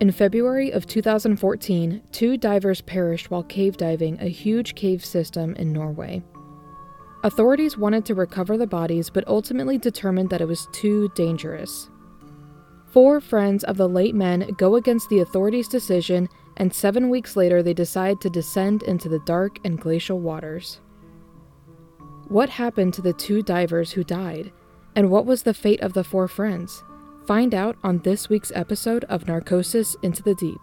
In February of 2014, two divers perished while cave diving a huge cave system in Norway. Authorities wanted to recover the bodies but ultimately determined that it was too dangerous. Four friends of the late men go against the authorities' decision, and seven weeks later, they decide to descend into the dark and glacial waters. What happened to the two divers who died? And what was the fate of the four friends? Find out on this week's episode of Narcosis Into the Deep.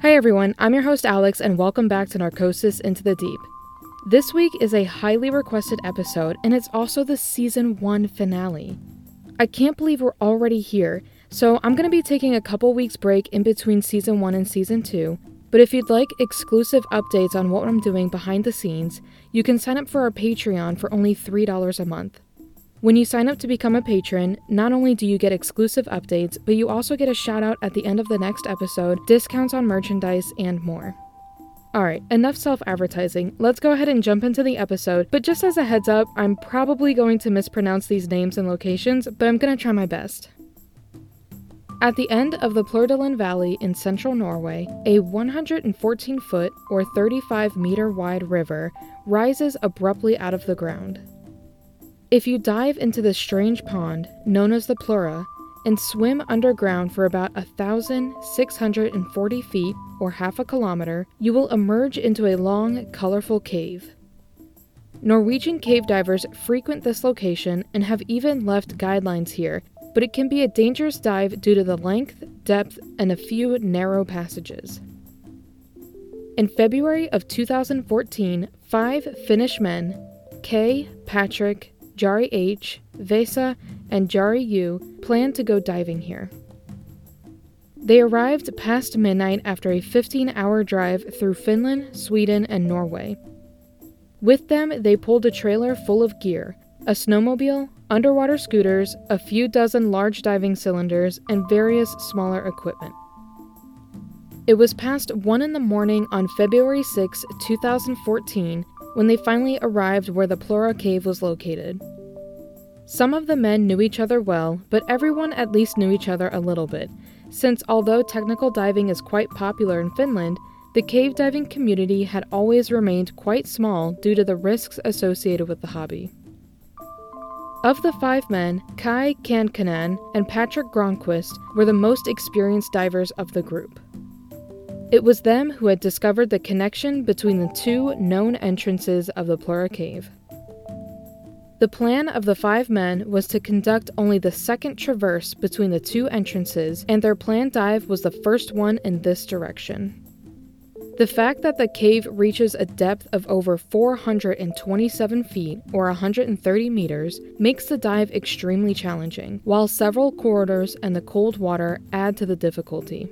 Hi everyone, I'm your host Alex, and welcome back to Narcosis Into the Deep. This week is a highly requested episode, and it's also the season 1 finale. I can't believe we're already here, so I'm going to be taking a couple weeks break in between season 1 and season 2. But if you'd like exclusive updates on what I'm doing behind the scenes, you can sign up for our Patreon for only $3 a month. When you sign up to become a patron, not only do you get exclusive updates, but you also get a shout out at the end of the next episode, discounts on merchandise, and more. Alright, enough self advertising. Let's go ahead and jump into the episode. But just as a heads up, I'm probably going to mispronounce these names and locations, but I'm gonna try my best. At the end of the Plørdalen Valley in central Norway, a 114 foot or 35 meter wide river rises abruptly out of the ground. If you dive into the strange pond, known as the Plura, and swim underground for about 1,640 feet or half a kilometer, you will emerge into a long, colorful cave. Norwegian cave divers frequent this location and have even left guidelines here, but it can be a dangerous dive due to the length, depth, and a few narrow passages. In February of 2014, five Finnish men, Kay, Patrick, Jari H., Vesa, and Jari U planned to go diving here. They arrived past midnight after a 15 hour drive through Finland, Sweden, and Norway. With them, they pulled a trailer full of gear a snowmobile, underwater scooters, a few dozen large diving cylinders, and various smaller equipment. It was past 1 in the morning on February 6, 2014, when they finally arrived where the Plura cave was located. Some of the men knew each other well, but everyone at least knew each other a little bit, since although technical diving is quite popular in Finland, the cave diving community had always remained quite small due to the risks associated with the hobby. Of the five men, Kai Kankanen and Patrick Grönqvist were the most experienced divers of the group. It was them who had discovered the connection between the two known entrances of the Plura Cave. The plan of the five men was to conduct only the second traverse between the two entrances, and their planned dive was the first one in this direction. The fact that the cave reaches a depth of over 427 feet or 130 meters makes the dive extremely challenging, while several corridors and the cold water add to the difficulty.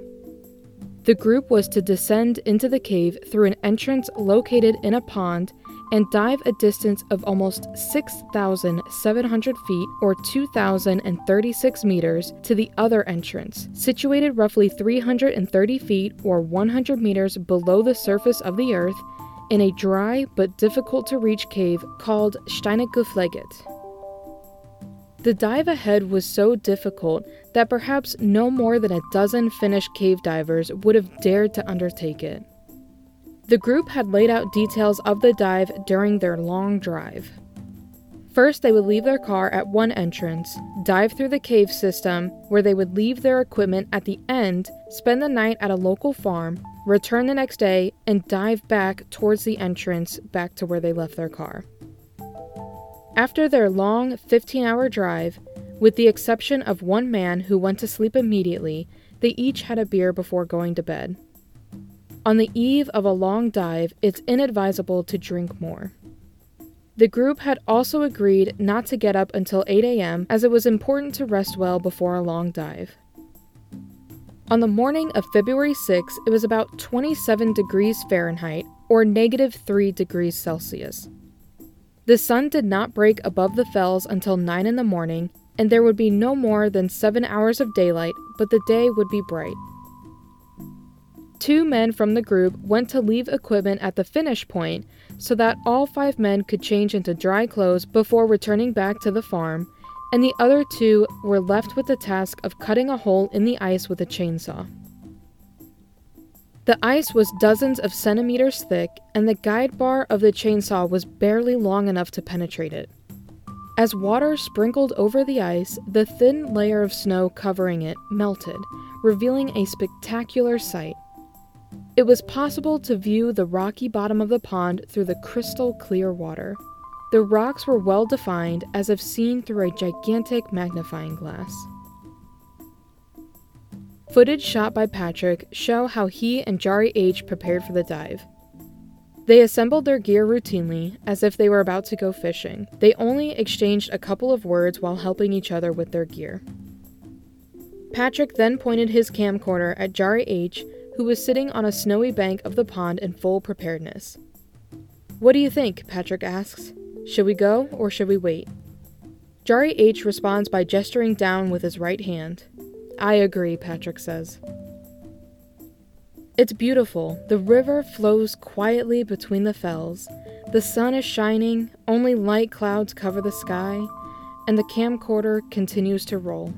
The group was to descend into the cave through an entrance located in a pond and dive a distance of almost 6,700 feet or 2,036 meters to the other entrance, situated roughly 330 feet or 100 meters below the surface of the earth in a dry but difficult to reach cave called Steinegufleget. The dive ahead was so difficult that perhaps no more than a dozen Finnish cave divers would have dared to undertake it. The group had laid out details of the dive during their long drive. First, they would leave their car at one entrance, dive through the cave system, where they would leave their equipment at the end, spend the night at a local farm, return the next day, and dive back towards the entrance back to where they left their car. After their long 15 hour drive, with the exception of one man who went to sleep immediately, they each had a beer before going to bed. On the eve of a long dive, it's inadvisable to drink more. The group had also agreed not to get up until 8 a.m., as it was important to rest well before a long dive. On the morning of February 6, it was about 27 degrees Fahrenheit, or negative 3 degrees Celsius. The sun did not break above the fells until 9 in the morning, and there would be no more than 7 hours of daylight, but the day would be bright. Two men from the group went to leave equipment at the finish point so that all five men could change into dry clothes before returning back to the farm, and the other two were left with the task of cutting a hole in the ice with a chainsaw. The ice was dozens of centimeters thick, and the guide bar of the chainsaw was barely long enough to penetrate it. As water sprinkled over the ice, the thin layer of snow covering it melted, revealing a spectacular sight. It was possible to view the rocky bottom of the pond through the crystal clear water. The rocks were well defined as if seen through a gigantic magnifying glass. Footage shot by Patrick show how he and Jari H prepared for the dive. They assembled their gear routinely, as if they were about to go fishing. They only exchanged a couple of words while helping each other with their gear. Patrick then pointed his camcorder at Jari H, who was sitting on a snowy bank of the pond in full preparedness. What do you think? Patrick asks. Should we go or should we wait? Jari H responds by gesturing down with his right hand. I agree, Patrick says. It's beautiful. The river flows quietly between the fells. The sun is shining, only light clouds cover the sky, and the camcorder continues to roll.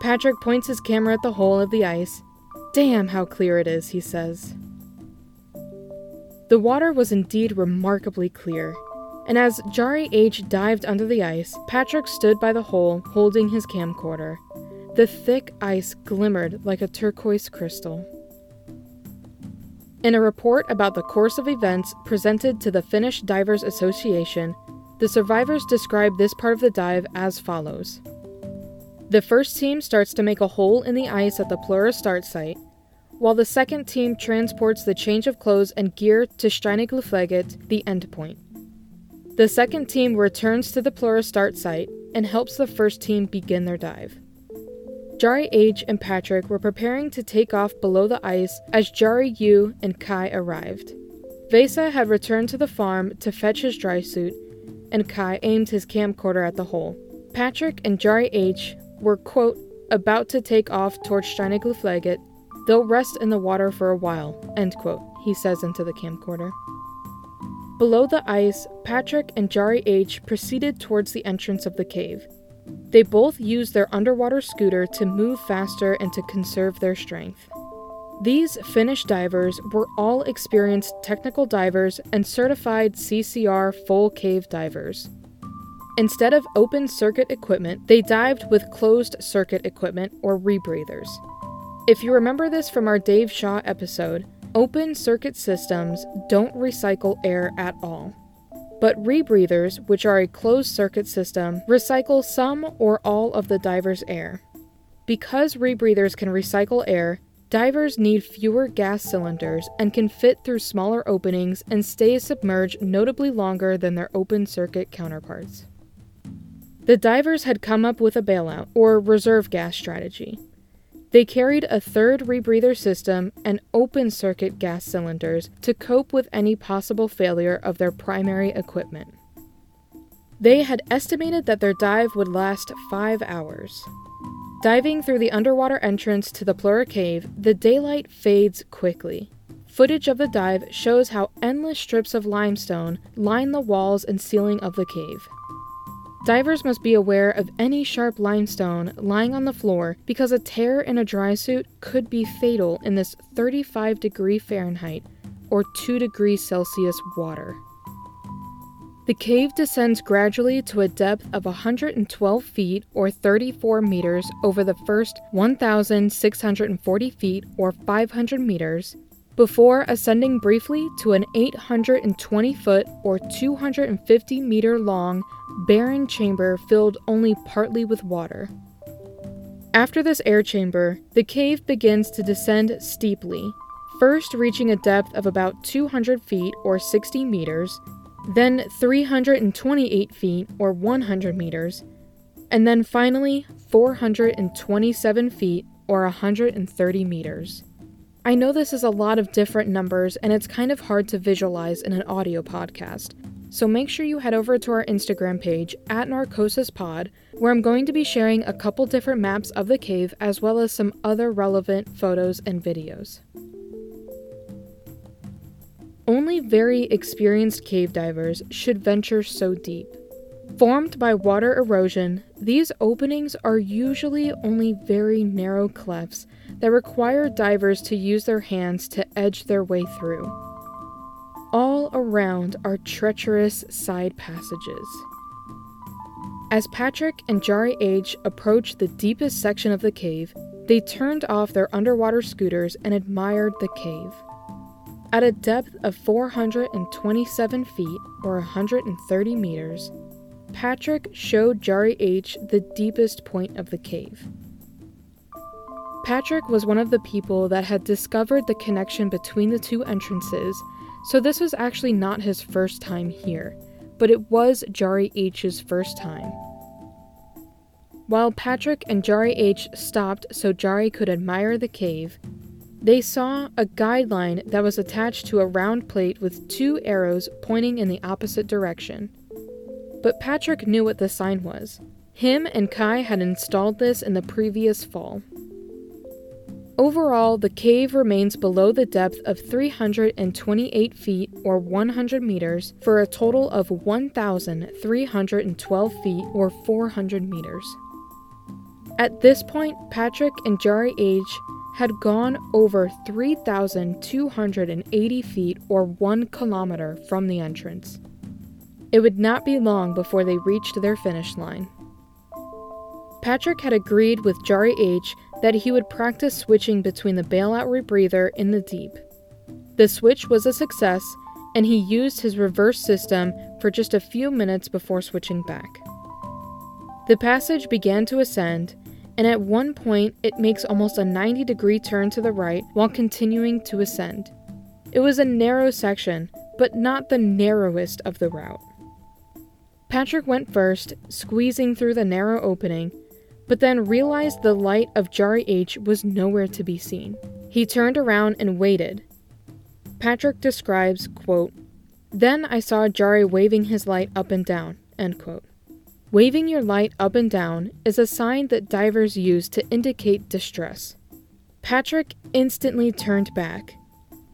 Patrick points his camera at the hole of the ice. Damn, how clear it is, he says. The water was indeed remarkably clear, and as Jari H dived under the ice, Patrick stood by the hole holding his camcorder. The thick ice glimmered like a turquoise crystal. In a report about the course of events presented to the Finnish Divers Association, the survivors describe this part of the dive as follows The first team starts to make a hole in the ice at the Plura start site, while the second team transports the change of clothes and gear to Steinaglufleget, the endpoint. The second team returns to the Plura start site and helps the first team begin their dive. Jari H and Patrick were preparing to take off below the ice as Jari U and Kai arrived. Vesa had returned to the farm to fetch his dry suit, and Kai aimed his camcorder at the hole. Patrick and Jari H were, quote, about to take off towards Steinaglufleget. They'll rest in the water for a while, end quote, he says into the camcorder. Below the ice, Patrick and Jari H proceeded towards the entrance of the cave. They both used their underwater scooter to move faster and to conserve their strength. These Finnish divers were all experienced technical divers and certified CCR full cave divers. Instead of open circuit equipment, they dived with closed circuit equipment or rebreathers. If you remember this from our Dave Shaw episode, open circuit systems don't recycle air at all. But rebreathers, which are a closed circuit system, recycle some or all of the diver's air. Because rebreathers can recycle air, divers need fewer gas cylinders and can fit through smaller openings and stay submerged notably longer than their open circuit counterparts. The divers had come up with a bailout, or reserve gas strategy. They carried a third rebreather system and open circuit gas cylinders to cope with any possible failure of their primary equipment. They had estimated that their dive would last five hours. Diving through the underwater entrance to the Plura Cave, the daylight fades quickly. Footage of the dive shows how endless strips of limestone line the walls and ceiling of the cave. Divers must be aware of any sharp limestone lying on the floor because a tear in a dry suit could be fatal in this 35 degree Fahrenheit or 2 degrees Celsius water. The cave descends gradually to a depth of 112 feet or 34 meters over the first 1,640 feet or 500 meters before ascending briefly to an 820 foot or 250 meter long barren chamber filled only partly with water. After this air chamber, the cave begins to descend steeply, first reaching a depth of about 200 feet or 60 meters, then 328 feet or 100 meters, and then finally 427 feet or 130 meters. I know this is a lot of different numbers and it's kind of hard to visualize in an audio podcast, so make sure you head over to our Instagram page at NarcosisPod, where I'm going to be sharing a couple different maps of the cave as well as some other relevant photos and videos. Only very experienced cave divers should venture so deep. Formed by water erosion, these openings are usually only very narrow clefts that require divers to use their hands to edge their way through. All around are treacherous side passages. As Patrick and Jari H approached the deepest section of the cave, they turned off their underwater scooters and admired the cave. At a depth of 427 feet or 130 meters, Patrick showed Jari H the deepest point of the cave. Patrick was one of the people that had discovered the connection between the two entrances so this was actually not his first time here, but it was Jari H's first time. While Patrick and Jari H stopped so Jari could admire the cave, they saw a guideline that was attached to a round plate with two arrows pointing in the opposite direction. But Patrick knew what the sign was. Him and Kai had installed this in the previous fall. Overall, the cave remains below the depth of 328 feet or 100 meters for a total of 1,312 feet or 400 meters. At this point, Patrick and Jari H had gone over 3,280 feet or 1 kilometer from the entrance. It would not be long before they reached their finish line. Patrick had agreed with Jari H that he would practice switching between the bailout rebreather in the deep. The switch was a success, and he used his reverse system for just a few minutes before switching back. The passage began to ascend, and at one point it makes almost a 90 degree turn to the right while continuing to ascend. It was a narrow section, but not the narrowest of the route. Patrick went first, squeezing through the narrow opening, but then realized the light of Jari H was nowhere to be seen. He turned around and waited. Patrick describes, quote, Then I saw Jari waving his light up and down, end quote. Waving your light up and down is a sign that divers use to indicate distress. Patrick instantly turned back.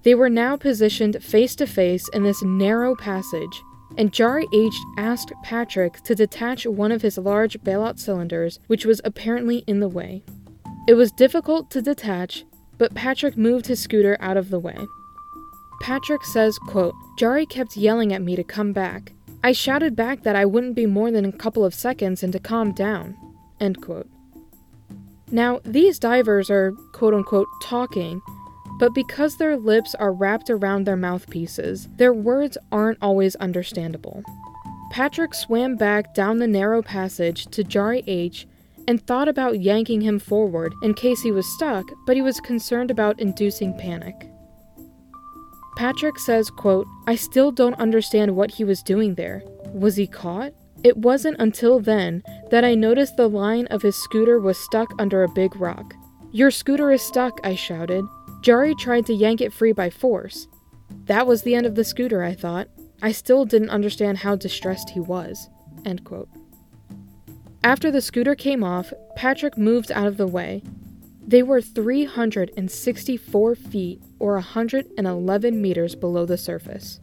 They were now positioned face to face in this narrow passage, and Jari H asked Patrick to detach one of his large bailout cylinders, which was apparently in the way. It was difficult to detach, but Patrick moved his scooter out of the way. Patrick says, quote, Jari kept yelling at me to come back. I shouted back that I wouldn't be more than a couple of seconds and to calm down. End quote. Now, these divers are quote unquote talking, but because their lips are wrapped around their mouthpieces, their words aren't always understandable. Patrick swam back down the narrow passage to Jari H and thought about yanking him forward in case he was stuck, but he was concerned about inducing panic. Patrick says, quote, I still don't understand what he was doing there. Was he caught? It wasn't until then that I noticed the line of his scooter was stuck under a big rock. Your scooter is stuck, I shouted. Jari tried to yank it free by force. That was the end of the scooter, I thought. I still didn't understand how distressed he was. After the scooter came off, Patrick moved out of the way. They were 364 feet or 111 meters below the surface.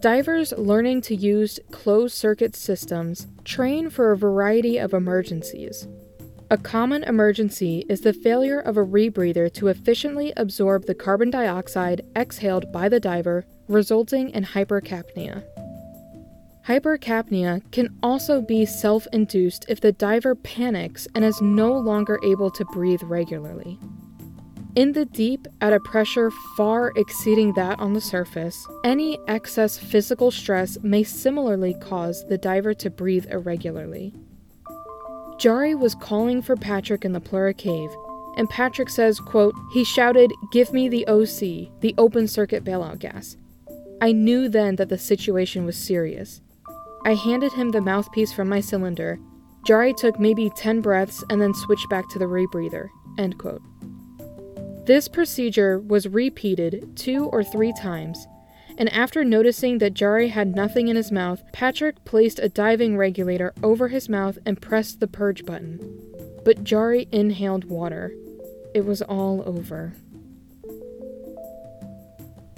Divers learning to use closed circuit systems train for a variety of emergencies. A common emergency is the failure of a rebreather to efficiently absorb the carbon dioxide exhaled by the diver, resulting in hypercapnia. Hypercapnia can also be self induced if the diver panics and is no longer able to breathe regularly. In the deep, at a pressure far exceeding that on the surface, any excess physical stress may similarly cause the diver to breathe irregularly. Jari was calling for Patrick in the Plura cave, and Patrick says, quote, he shouted, Give me the OC, the open circuit bailout gas. I knew then that the situation was serious. I handed him the mouthpiece from my cylinder. Jari took maybe 10 breaths and then switched back to the rebreather. End quote. This procedure was repeated two or three times, and after noticing that Jari had nothing in his mouth, Patrick placed a diving regulator over his mouth and pressed the purge button. But Jari inhaled water. It was all over.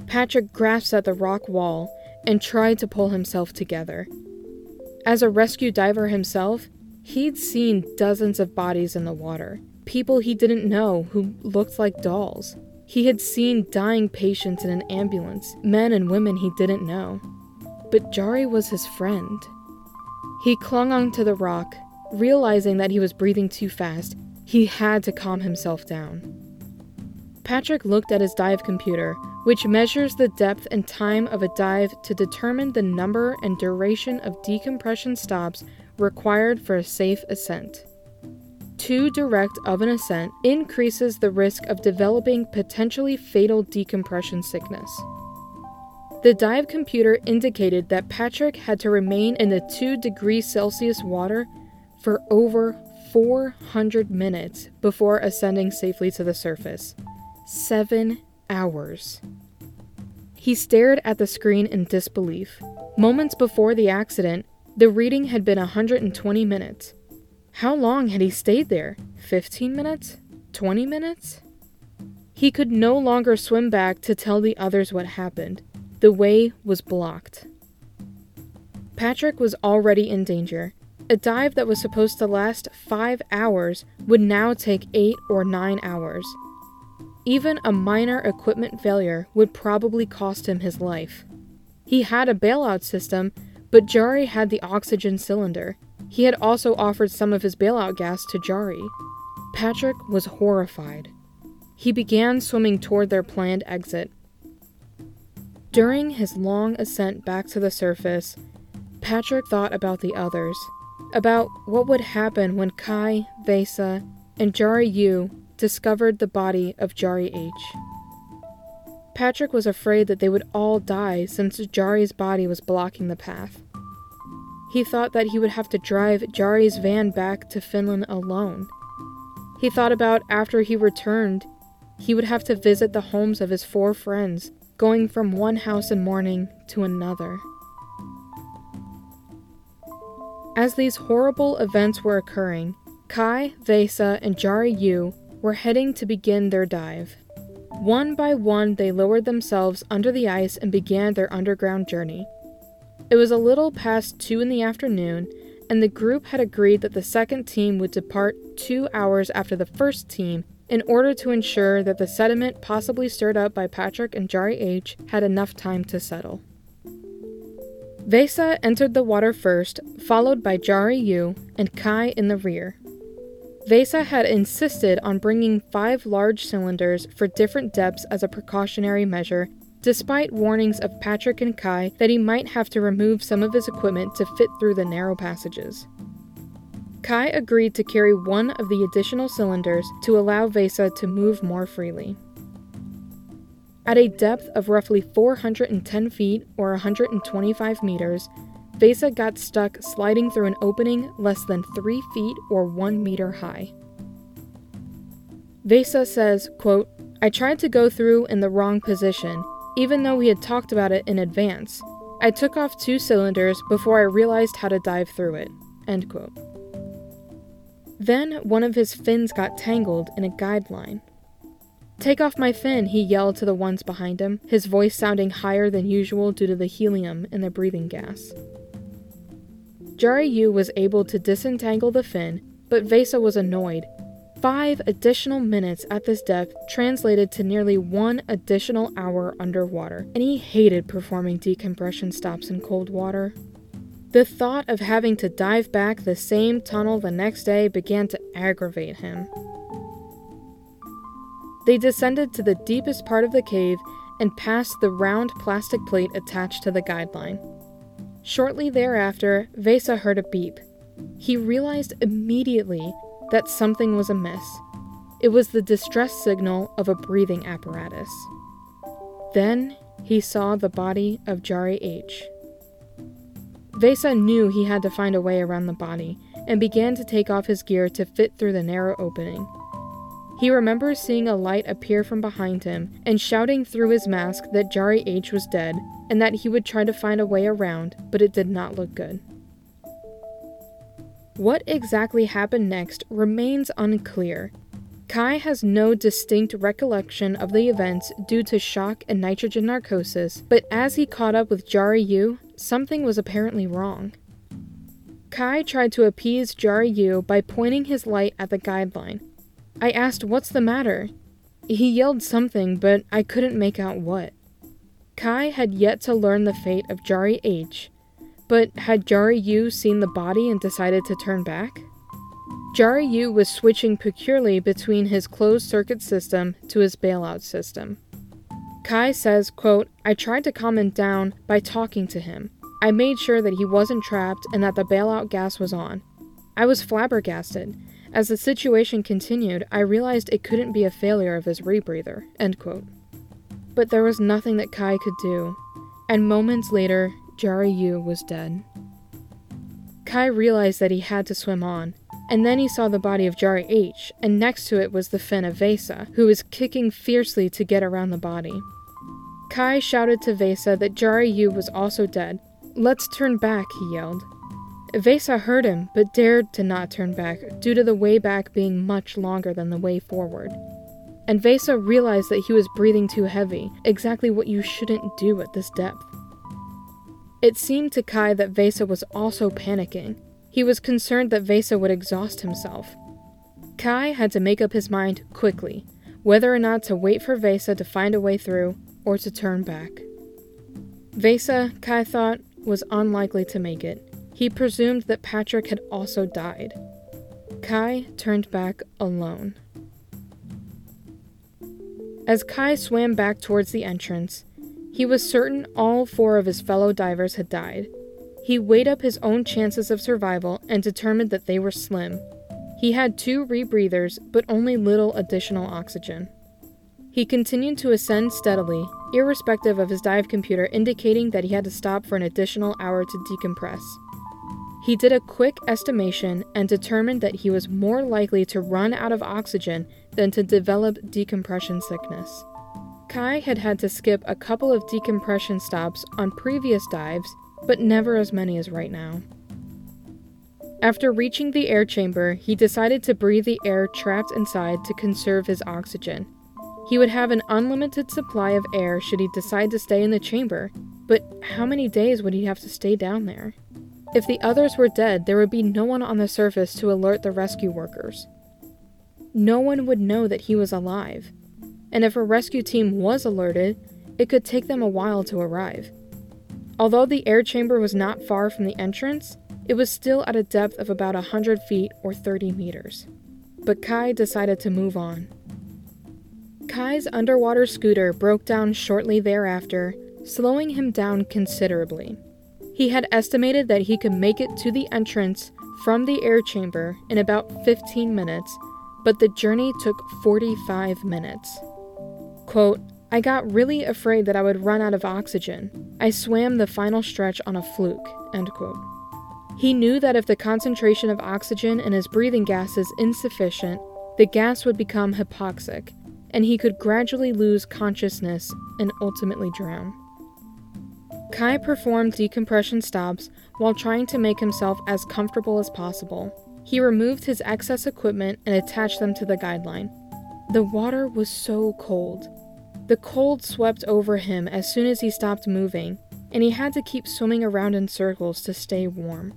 Patrick grasped at the rock wall and tried to pull himself together. As a rescue diver himself, he'd seen dozens of bodies in the water, people he didn't know who looked like dolls. He had seen dying patients in an ambulance, men and women he didn't know. But Jari was his friend. He clung onto the rock, realizing that he was breathing too fast. He had to calm himself down. Patrick looked at his dive computer, which measures the depth and time of a dive to determine the number and duration of decompression stops required for a safe ascent. Too direct of an ascent increases the risk of developing potentially fatal decompression sickness. The dive computer indicated that Patrick had to remain in the 2 degrees Celsius water for over 400 minutes before ascending safely to the surface. Seven hours. He stared at the screen in disbelief. Moments before the accident, the reading had been 120 minutes. How long had he stayed there? 15 minutes? 20 minutes? He could no longer swim back to tell the others what happened. The way was blocked. Patrick was already in danger. A dive that was supposed to last five hours would now take eight or nine hours. Even a minor equipment failure would probably cost him his life. He had a bailout system, but Jari had the oxygen cylinder. He had also offered some of his bailout gas to Jari. Patrick was horrified. He began swimming toward their planned exit. During his long ascent back to the surface, Patrick thought about the others, about what would happen when Kai, Vesa, and Jari U discovered the body of Jari H. Patrick was afraid that they would all die since Jari's body was blocking the path. He thought that he would have to drive Jari's van back to Finland alone. He thought about after he returned, he would have to visit the homes of his four friends, going from one house in mourning to another. As these horrible events were occurring, Kai, Vesa, and Jari U were heading to begin their dive. One by one, they lowered themselves under the ice and began their underground journey. It was a little past 2 in the afternoon, and the group had agreed that the second team would depart two hours after the first team in order to ensure that the sediment possibly stirred up by Patrick and Jari H had enough time to settle. Vesa entered the water first, followed by Jari U and Kai in the rear. Vesa had insisted on bringing five large cylinders for different depths as a precautionary measure, despite warnings of Patrick and Kai that he might have to remove some of his equipment to fit through the narrow passages. Kai agreed to carry one of the additional cylinders to allow Vesa to move more freely. At a depth of roughly 410 feet or 125 meters, Vesa got stuck sliding through an opening less than 3 feet or 1 meter high. Vesa says, quote, I tried to go through in the wrong position, even though we had talked about it in advance. I took off two cylinders before I realized how to dive through it. End quote. Then one of his fins got tangled in a guideline. Take off my fin, he yelled to the ones behind him, his voice sounding higher than usual due to the helium in the breathing gas. Jari U was able to disentangle the fin, but Vesa was annoyed. Five additional minutes at this depth translated to nearly one additional hour underwater, and he hated performing decompression stops in cold water. The thought of having to dive back the same tunnel the next day began to aggravate him. They descended to the deepest part of the cave and passed the round plastic plate attached to the guideline. Shortly thereafter, Vesa heard a beep. He realized immediately that something was amiss. It was the distress signal of a breathing apparatus. Then he saw the body of Jari H. Vesa knew he had to find a way around the body and began to take off his gear to fit through the narrow opening. He remembers seeing a light appear from behind him and shouting through his mask that Jari H was dead and that he would try to find a way around, but it did not look good. What exactly happened next remains unclear. Kai has no distinct recollection of the events due to shock and nitrogen narcosis, but as he caught up with Jari U, something was apparently wrong. Kai tried to appease Jari U by pointing his light at the guideline, I asked, What's the matter? He yelled something, but I couldn't make out what. Kai had yet to learn the fate of Jari H, but had Jari U seen the body and decided to turn back? Jari U was switching peculiarly between his closed circuit system to his bailout system. Kai says, quote, I tried to calm him down by talking to him. I made sure that he wasn't trapped and that the bailout gas was on. I was flabbergasted. As the situation continued, I realized it couldn't be a failure of his rebreather. End quote. But there was nothing that Kai could do, and moments later, Jari U was dead. Kai realized that he had to swim on, and then he saw the body of Jari H, and next to it was the fin of Vesa, who was kicking fiercely to get around the body. Kai shouted to Vesa that Jari U was also dead. Let's turn back, he yelled. Vesa heard him, but dared to not turn back, due to the way back being much longer than the way forward. And Vesa realized that he was breathing too heavy, exactly what you shouldn't do at this depth. It seemed to Kai that Vesa was also panicking. He was concerned that Vesa would exhaust himself. Kai had to make up his mind quickly, whether or not to wait for Vesa to find a way through or to turn back. Vesa, Kai thought, was unlikely to make it, he presumed that Patrick had also died. Kai turned back alone. As Kai swam back towards the entrance, he was certain all four of his fellow divers had died. He weighed up his own chances of survival and determined that they were slim. He had two rebreathers, but only little additional oxygen. He continued to ascend steadily, irrespective of his dive computer indicating that he had to stop for an additional hour to decompress. He did a quick estimation and determined that he was more likely to run out of oxygen than to develop decompression sickness. Kai had had to skip a couple of decompression stops on previous dives, but never as many as right now. After reaching the air chamber, he decided to breathe the air trapped inside to conserve his oxygen. He would have an unlimited supply of air should he decide to stay in the chamber, but how many days would he have to stay down there? If the others were dead, there would be no one on the surface to alert the rescue workers. No one would know that he was alive. And if a rescue team was alerted, it could take them a while to arrive. Although the air chamber was not far from the entrance, it was still at a depth of about 100 feet or 30 meters. But Kai decided to move on. Kai's underwater scooter broke down shortly thereafter, slowing him down considerably. He had estimated that he could make it to the entrance from the air chamber in about 15 minutes, but the journey took 45 minutes. Quote, I got really afraid that I would run out of oxygen. I swam the final stretch on a fluke. End quote. He knew that if the concentration of oxygen in his breathing gas is insufficient, the gas would become hypoxic, and he could gradually lose consciousness and ultimately drown. Kai performed decompression stops while trying to make himself as comfortable as possible. He removed his excess equipment and attached them to the guideline. The water was so cold. The cold swept over him as soon as he stopped moving, and he had to keep swimming around in circles to stay warm.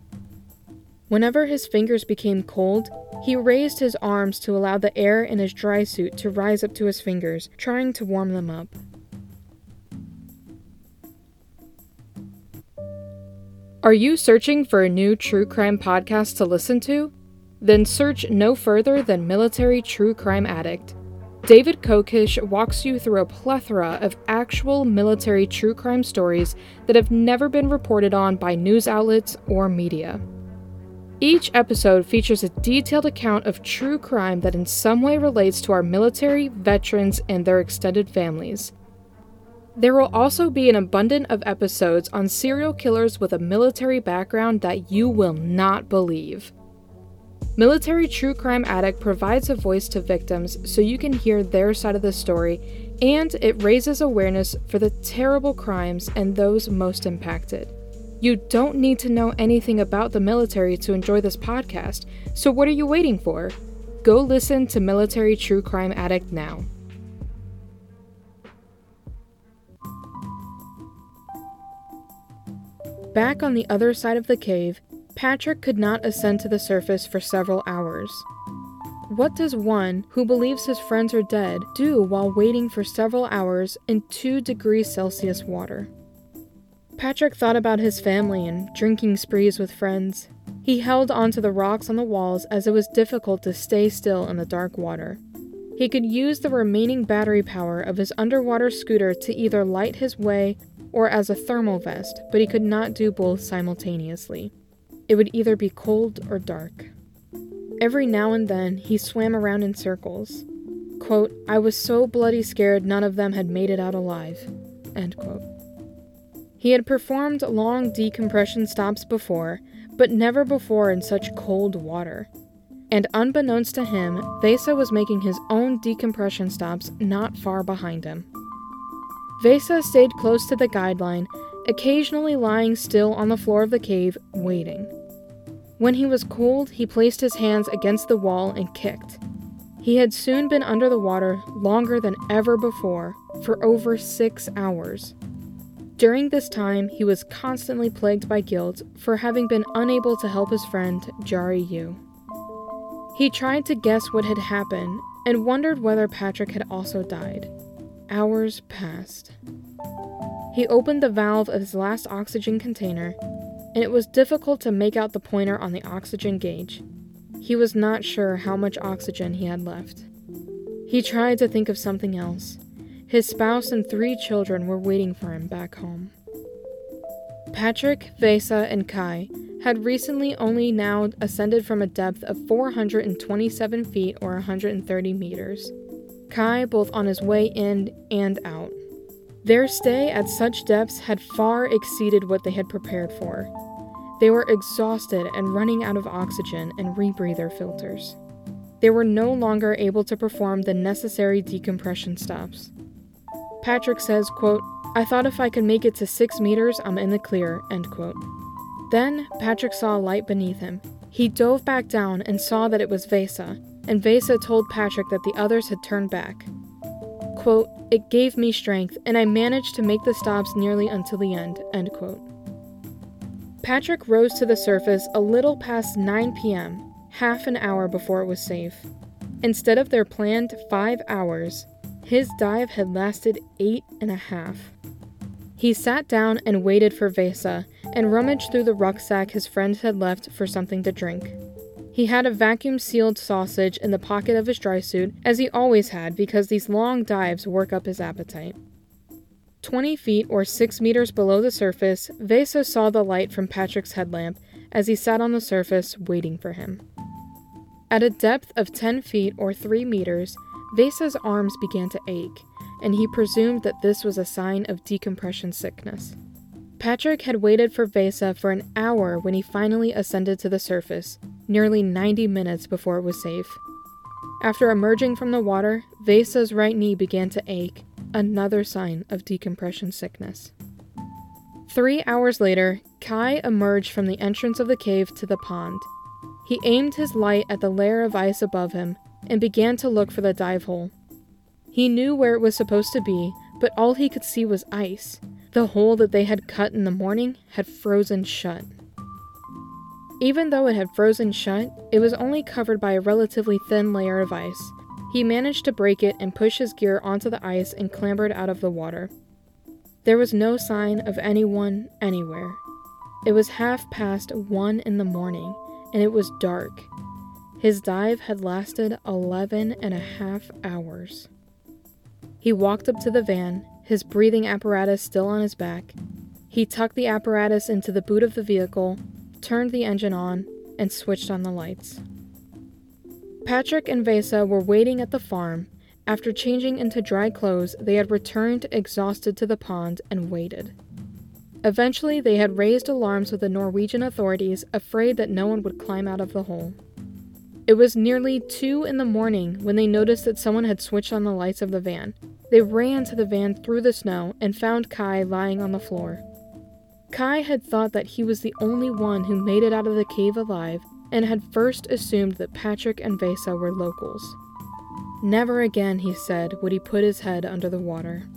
Whenever his fingers became cold, he raised his arms to allow the air in his dry suit to rise up to his fingers, trying to warm them up. Are you searching for a new true crime podcast to listen to? Then search no further than Military True Crime Addict. David Kokesh walks you through a plethora of actual military true crime stories that have never been reported on by news outlets or media. Each episode features a detailed account of true crime that in some way relates to our military, veterans, and their extended families. There will also be an abundance of episodes on serial killers with a military background that you will not believe. Military True Crime Addict provides a voice to victims so you can hear their side of the story, and it raises awareness for the terrible crimes and those most impacted. You don't need to know anything about the military to enjoy this podcast, so what are you waiting for? Go listen to Military True Crime Addict now. Back on the other side of the cave, Patrick could not ascend to the surface for several hours. What does one who believes his friends are dead do while waiting for several hours in 2 degrees Celsius water? Patrick thought about his family and drinking sprees with friends. He held onto the rocks on the walls as it was difficult to stay still in the dark water. He could use the remaining battery power of his underwater scooter to either light his way or as a thermal vest, but he could not do both simultaneously. It would either be cold or dark. Every now and then, he swam around in circles. Quote, I was so bloody scared none of them had made it out alive. End quote. He had performed long decompression stops before, but never before in such cold water. And unbeknownst to him, Vesa was making his own decompression stops not far behind him. Vesa stayed close to the guideline, occasionally lying still on the floor of the cave, waiting. When he was cold, he placed his hands against the wall and kicked. He had soon been under the water longer than ever before, for over six hours. During this time, he was constantly plagued by guilt for having been unable to help his friend, Jari U. He tried to guess what had happened and wondered whether Patrick had also died. Hours passed. He opened the valve of his last oxygen container, and it was difficult to make out the pointer on the oxygen gauge. He was not sure how much oxygen he had left. He tried to think of something else, his spouse and three children were waiting for him back home. Patrick, Vesa, and Kai had recently only now ascended from a depth of 427 feet or 130 meters. Kai both on his way in and out. Their stay at such depths had far exceeded what they had prepared for. They were exhausted and running out of oxygen and rebreather filters. They were no longer able to perform the necessary decompression stops. Patrick says, quote, I thought if I could make it to six meters, I'm in the clear, end quote. Then Patrick saw a light beneath him. He dove back down and saw that it was Vesa, and Vesa told Patrick that the others had turned back. Quote, It gave me strength, and I managed to make the stops nearly until the end, end quote. Patrick rose to the surface a little past 9 p.m., half an hour before it was safe. Instead of their planned five hours, his dive had lasted eight and a half. He sat down and waited for Vesa and rummaged through the rucksack his friend had left for something to drink. He had a vacuum sealed sausage in the pocket of his dry suit, as he always had because these long dives work up his appetite. 20 feet or 6 meters below the surface, Vesa saw the light from Patrick's headlamp as he sat on the surface waiting for him. At a depth of 10 feet or 3 meters, Vesa's arms began to ache, and he presumed that this was a sign of decompression sickness. Patrick had waited for Vesa for an hour when he finally ascended to the surface, nearly 90 minutes before it was safe. After emerging from the water, Vesa's right knee began to ache, another sign of decompression sickness. Three hours later, Kai emerged from the entrance of the cave to the pond. He aimed his light at the layer of ice above him and began to look for the dive hole. He knew where it was supposed to be, but all he could see was ice. The hole that they had cut in the morning had frozen shut. Even though it had frozen shut, it was only covered by a relatively thin layer of ice. He managed to break it and push his gear onto the ice and clambered out of the water. There was no sign of anyone anywhere. It was half past one in the morning, and it was dark. His dive had lasted 11 and a half hours. He walked up to the van, his breathing apparatus still on his back. He tucked the apparatus into the boot of the vehicle, turned the engine on, and switched on the lights. Patrick and Vesa were waiting at the farm. After changing into dry clothes, they had returned exhausted to the pond and waited. Eventually, they had raised alarms with the Norwegian authorities, afraid that no one would climb out of the hole. It was nearly 2 in the morning when they noticed that someone had switched on the lights of the van. They ran to the van through the snow and found Kai lying on the floor. Kai had thought that he was the only one who made it out of the cave alive and had first assumed that Patrick and Vesa were locals. Never again, he said, would he put his head under the water.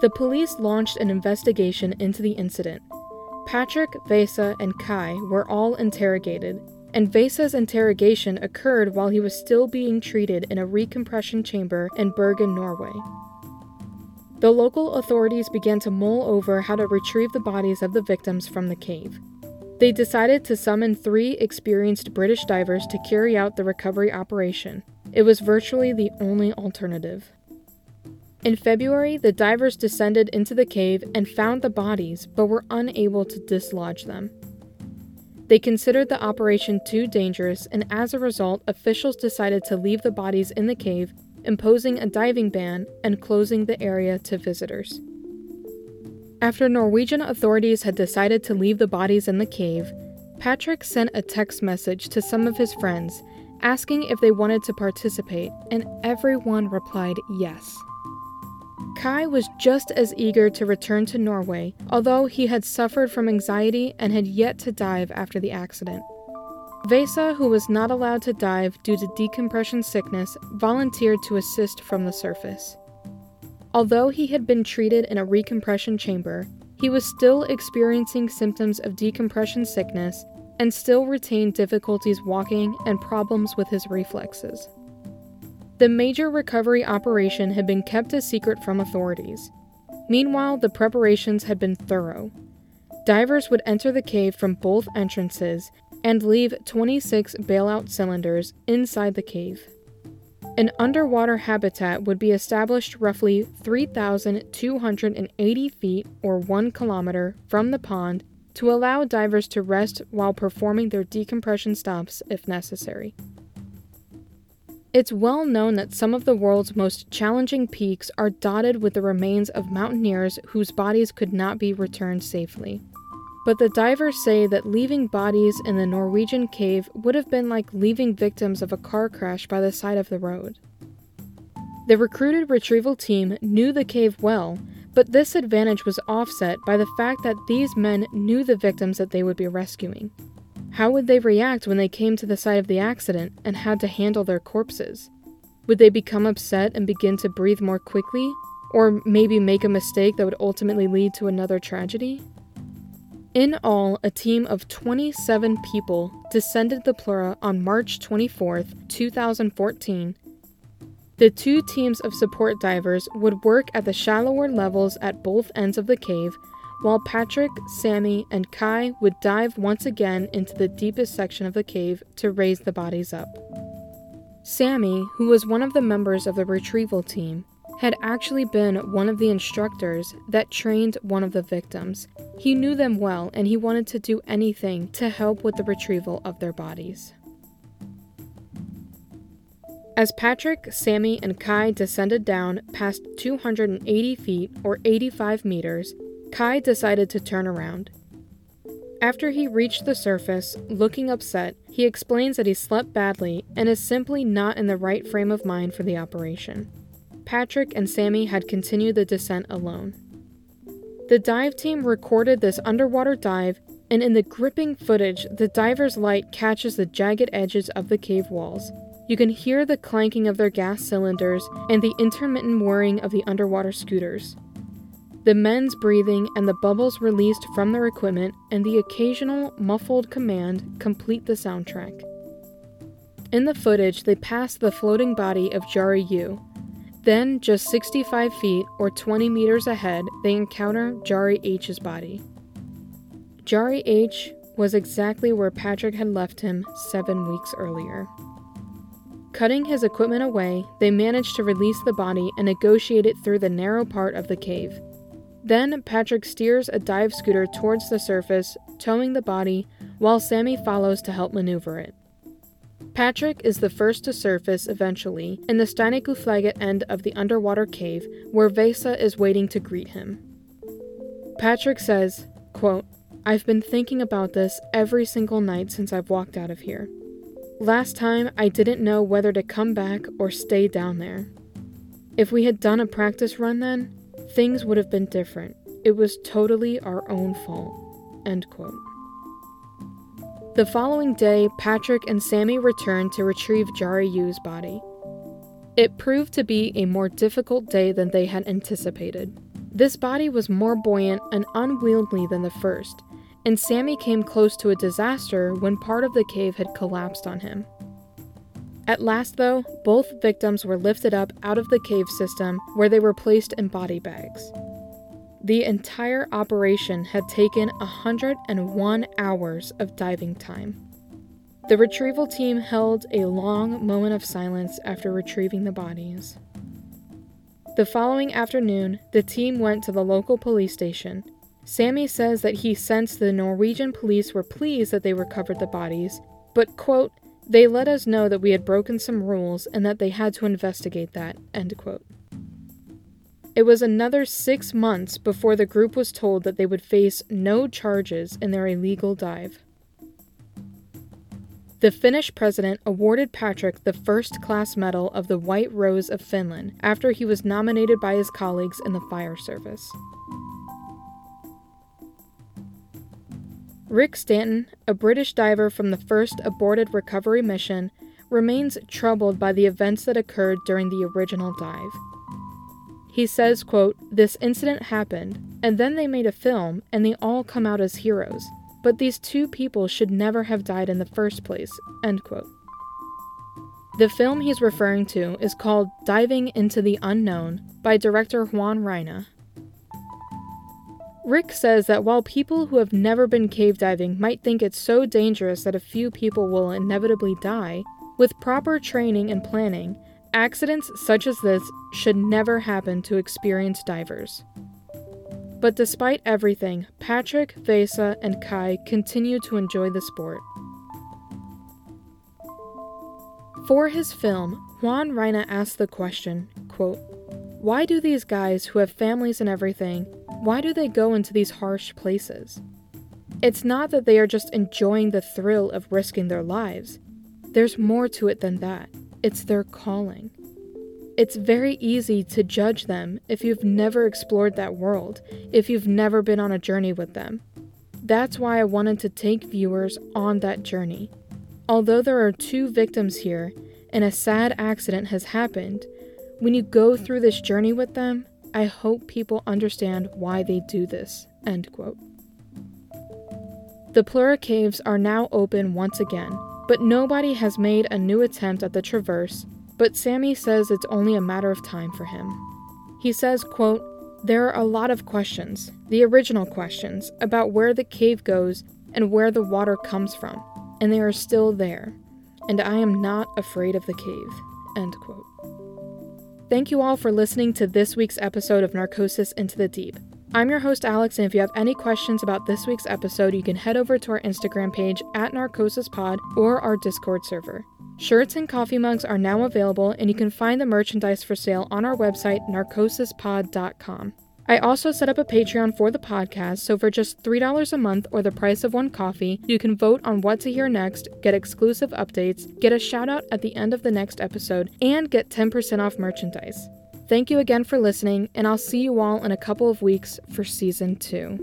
The police launched an investigation into the incident. Patrick, Vesa, and Kai were all interrogated, and Vesa's interrogation occurred while he was still being treated in a recompression chamber in Bergen, Norway. The local authorities began to mull over how to retrieve the bodies of the victims from the cave. They decided to summon three experienced British divers to carry out the recovery operation. It was virtually the only alternative. In February, the divers descended into the cave and found the bodies, but were unable to dislodge them. They considered the operation too dangerous, and as a result, officials decided to leave the bodies in the cave imposing a diving ban and closing the area to visitors. After Norwegian authorities had decided to leave the bodies in the cave, Patrick sent a text message to some of his friends asking if they wanted to participate, and everyone replied yes. Kai was just as eager to return to Norway, although he had suffered from anxiety and had yet to dive after the accident. Vesa, who was not allowed to dive due to decompression sickness, volunteered to assist from the surface. Although he had been treated in a recompression chamber, he was still experiencing symptoms of decompression sickness and still retained difficulties walking and problems with his reflexes. The major recovery operation had been kept a secret from authorities. Meanwhile, the preparations had been thorough. Divers would enter the cave from both entrances and leave 26 bailout cylinders inside the cave. An underwater habitat would be established roughly 3,280 feet or 1 kilometer from the pond to allow divers to rest while performing their decompression stops if necessary. It's well known that some of the world's most challenging peaks are dotted with the remains of mountaineers whose bodies could not be returned safely. But the divers say that leaving bodies in the Norwegian cave would have been like leaving victims of a car crash by the side of the road. The recruited retrieval team knew the cave well, but this advantage was offset by the fact that these men knew the victims that they would be rescuing. How would they react when they came to the site of the accident and had to handle their corpses? Would they become upset and begin to breathe more quickly? Or maybe make a mistake that would ultimately lead to another tragedy? In all, a team of 27 people descended the Plura on March 24, 2014. The two teams of support divers would work at the shallower levels at both ends of the cave, while Patrick, Sammy, and Kai would dive once again into the deepest section of the cave to raise the bodies up. Sammy, who was one of the members of the retrieval team, had actually been one of the instructors that trained one of the victims. He knew them well and he wanted to do anything to help with the retrieval of their bodies. As Patrick, Sammy, and Kai descended down past 280 feet or 85 meters, Kai decided to turn around. After he reached the surface, looking upset, he explains that he slept badly and is simply not in the right frame of mind for the operation. Patrick and Sammy had continued the descent alone. The dive team recorded this underwater dive, and in the gripping footage, the diver's light catches the jagged edges of the cave walls. You can hear the clanking of their gas cylinders and the intermittent whirring of the underwater scooters. The men's breathing and the bubbles released from their equipment and the occasional muffled command complete the soundtrack. In the footage, they pass the floating body of Jari U, then, just 65 feet or 20 meters ahead, they encounter Jari H's body. Jari H was exactly where Patrick had left him seven weeks earlier. Cutting his equipment away, they managed to release the body and negotiate it through the narrow part of the cave. Then, Patrick steers a dive scooter towards the surface, towing the body, while Sammy follows to help maneuver it. Patrick is the first to surface eventually in the Steinugleflaget end of the underwater cave where Vesa is waiting to greet him. Patrick says, quote, I've been thinking about this every single night since I've walked out of here. Last time, I didn't know whether to come back or stay down there. If we had done a practice run then, things would have been different. It was totally our own fault. End quote. The following day, Patrick and Sammy returned to retrieve Jari U's body. It proved to be a more difficult day than they had anticipated. This body was more buoyant and unwieldy than the first, and Sammy came close to a disaster when part of the cave had collapsed on him. At last, though, both victims were lifted up out of the cave system where they were placed in body bags. The entire operation had taken 101 hours of diving time. The retrieval team held a long moment of silence after retrieving the bodies. The following afternoon, the team went to the local police station Sammy says that he sensed the Norwegian police were pleased that they recovered the bodies, but, quote, they let us know that we had broken some rules and that they had to investigate that, end quote. It was another six months before the group was told that they would face no charges in their illegal dive. The Finnish president awarded Patrick the first class medal of the White Rose of Finland after he was nominated by his colleagues in the fire service. Rick Stanton, a British diver from the first aborted recovery mission, remains troubled by the events that occurred during the original dive. He says, quote, This incident happened, and then they made a film, and they all come out as heroes. But these two people should never have died in the first place, end quote. The film he's referring to is called Diving into the Unknown by director Juan Reina Rick says that while people who have never been cave diving might think it's so dangerous that a few people will inevitably die, with proper training and planning, accidents such as this should never happen to experienced divers. But despite everything, Patrick, Vesa, and Kai continue to enjoy the sport. For his film, Juan Reina asked the question, quote, Why do these guys who have families and everything why do they go into these harsh places? It's not that they are just enjoying the thrill of risking their lives. There's more to it than that. It's their calling. It's very easy to judge them if you've never explored that world, if you've never been on a journey with them. That's why I wanted to take viewers on that journey. Although there are two victims here and a sad accident has happened, when you go through this journey with them, I hope people understand why they do this. End quote. The Plura Caves are now open once again, but nobody has made a new attempt at the traverse, but Sammy says it's only a matter of time for him. He says, quote, There are a lot of questions, the original questions, about where the cave goes and where the water comes from, and they are still there, and I am not afraid of the cave. End quote. Thank you all for listening to this week's episode of Narcosis Into the Deep. I'm your host, Alex, and if you have any questions about this week's episode, you can head over to our Instagram page at NarcosisPod or our Discord server. Shirts and coffee mugs are now available, and you can find the merchandise for sale on our website, narcosispod.com. I also set up a Patreon for the podcast, so for just $3 a month or the price of one coffee, you can vote on what to hear next, get exclusive updates, get a shout out at the end of the next episode, and get 10% off merchandise. Thank you again for listening, and I'll see you all in a couple of weeks for season two.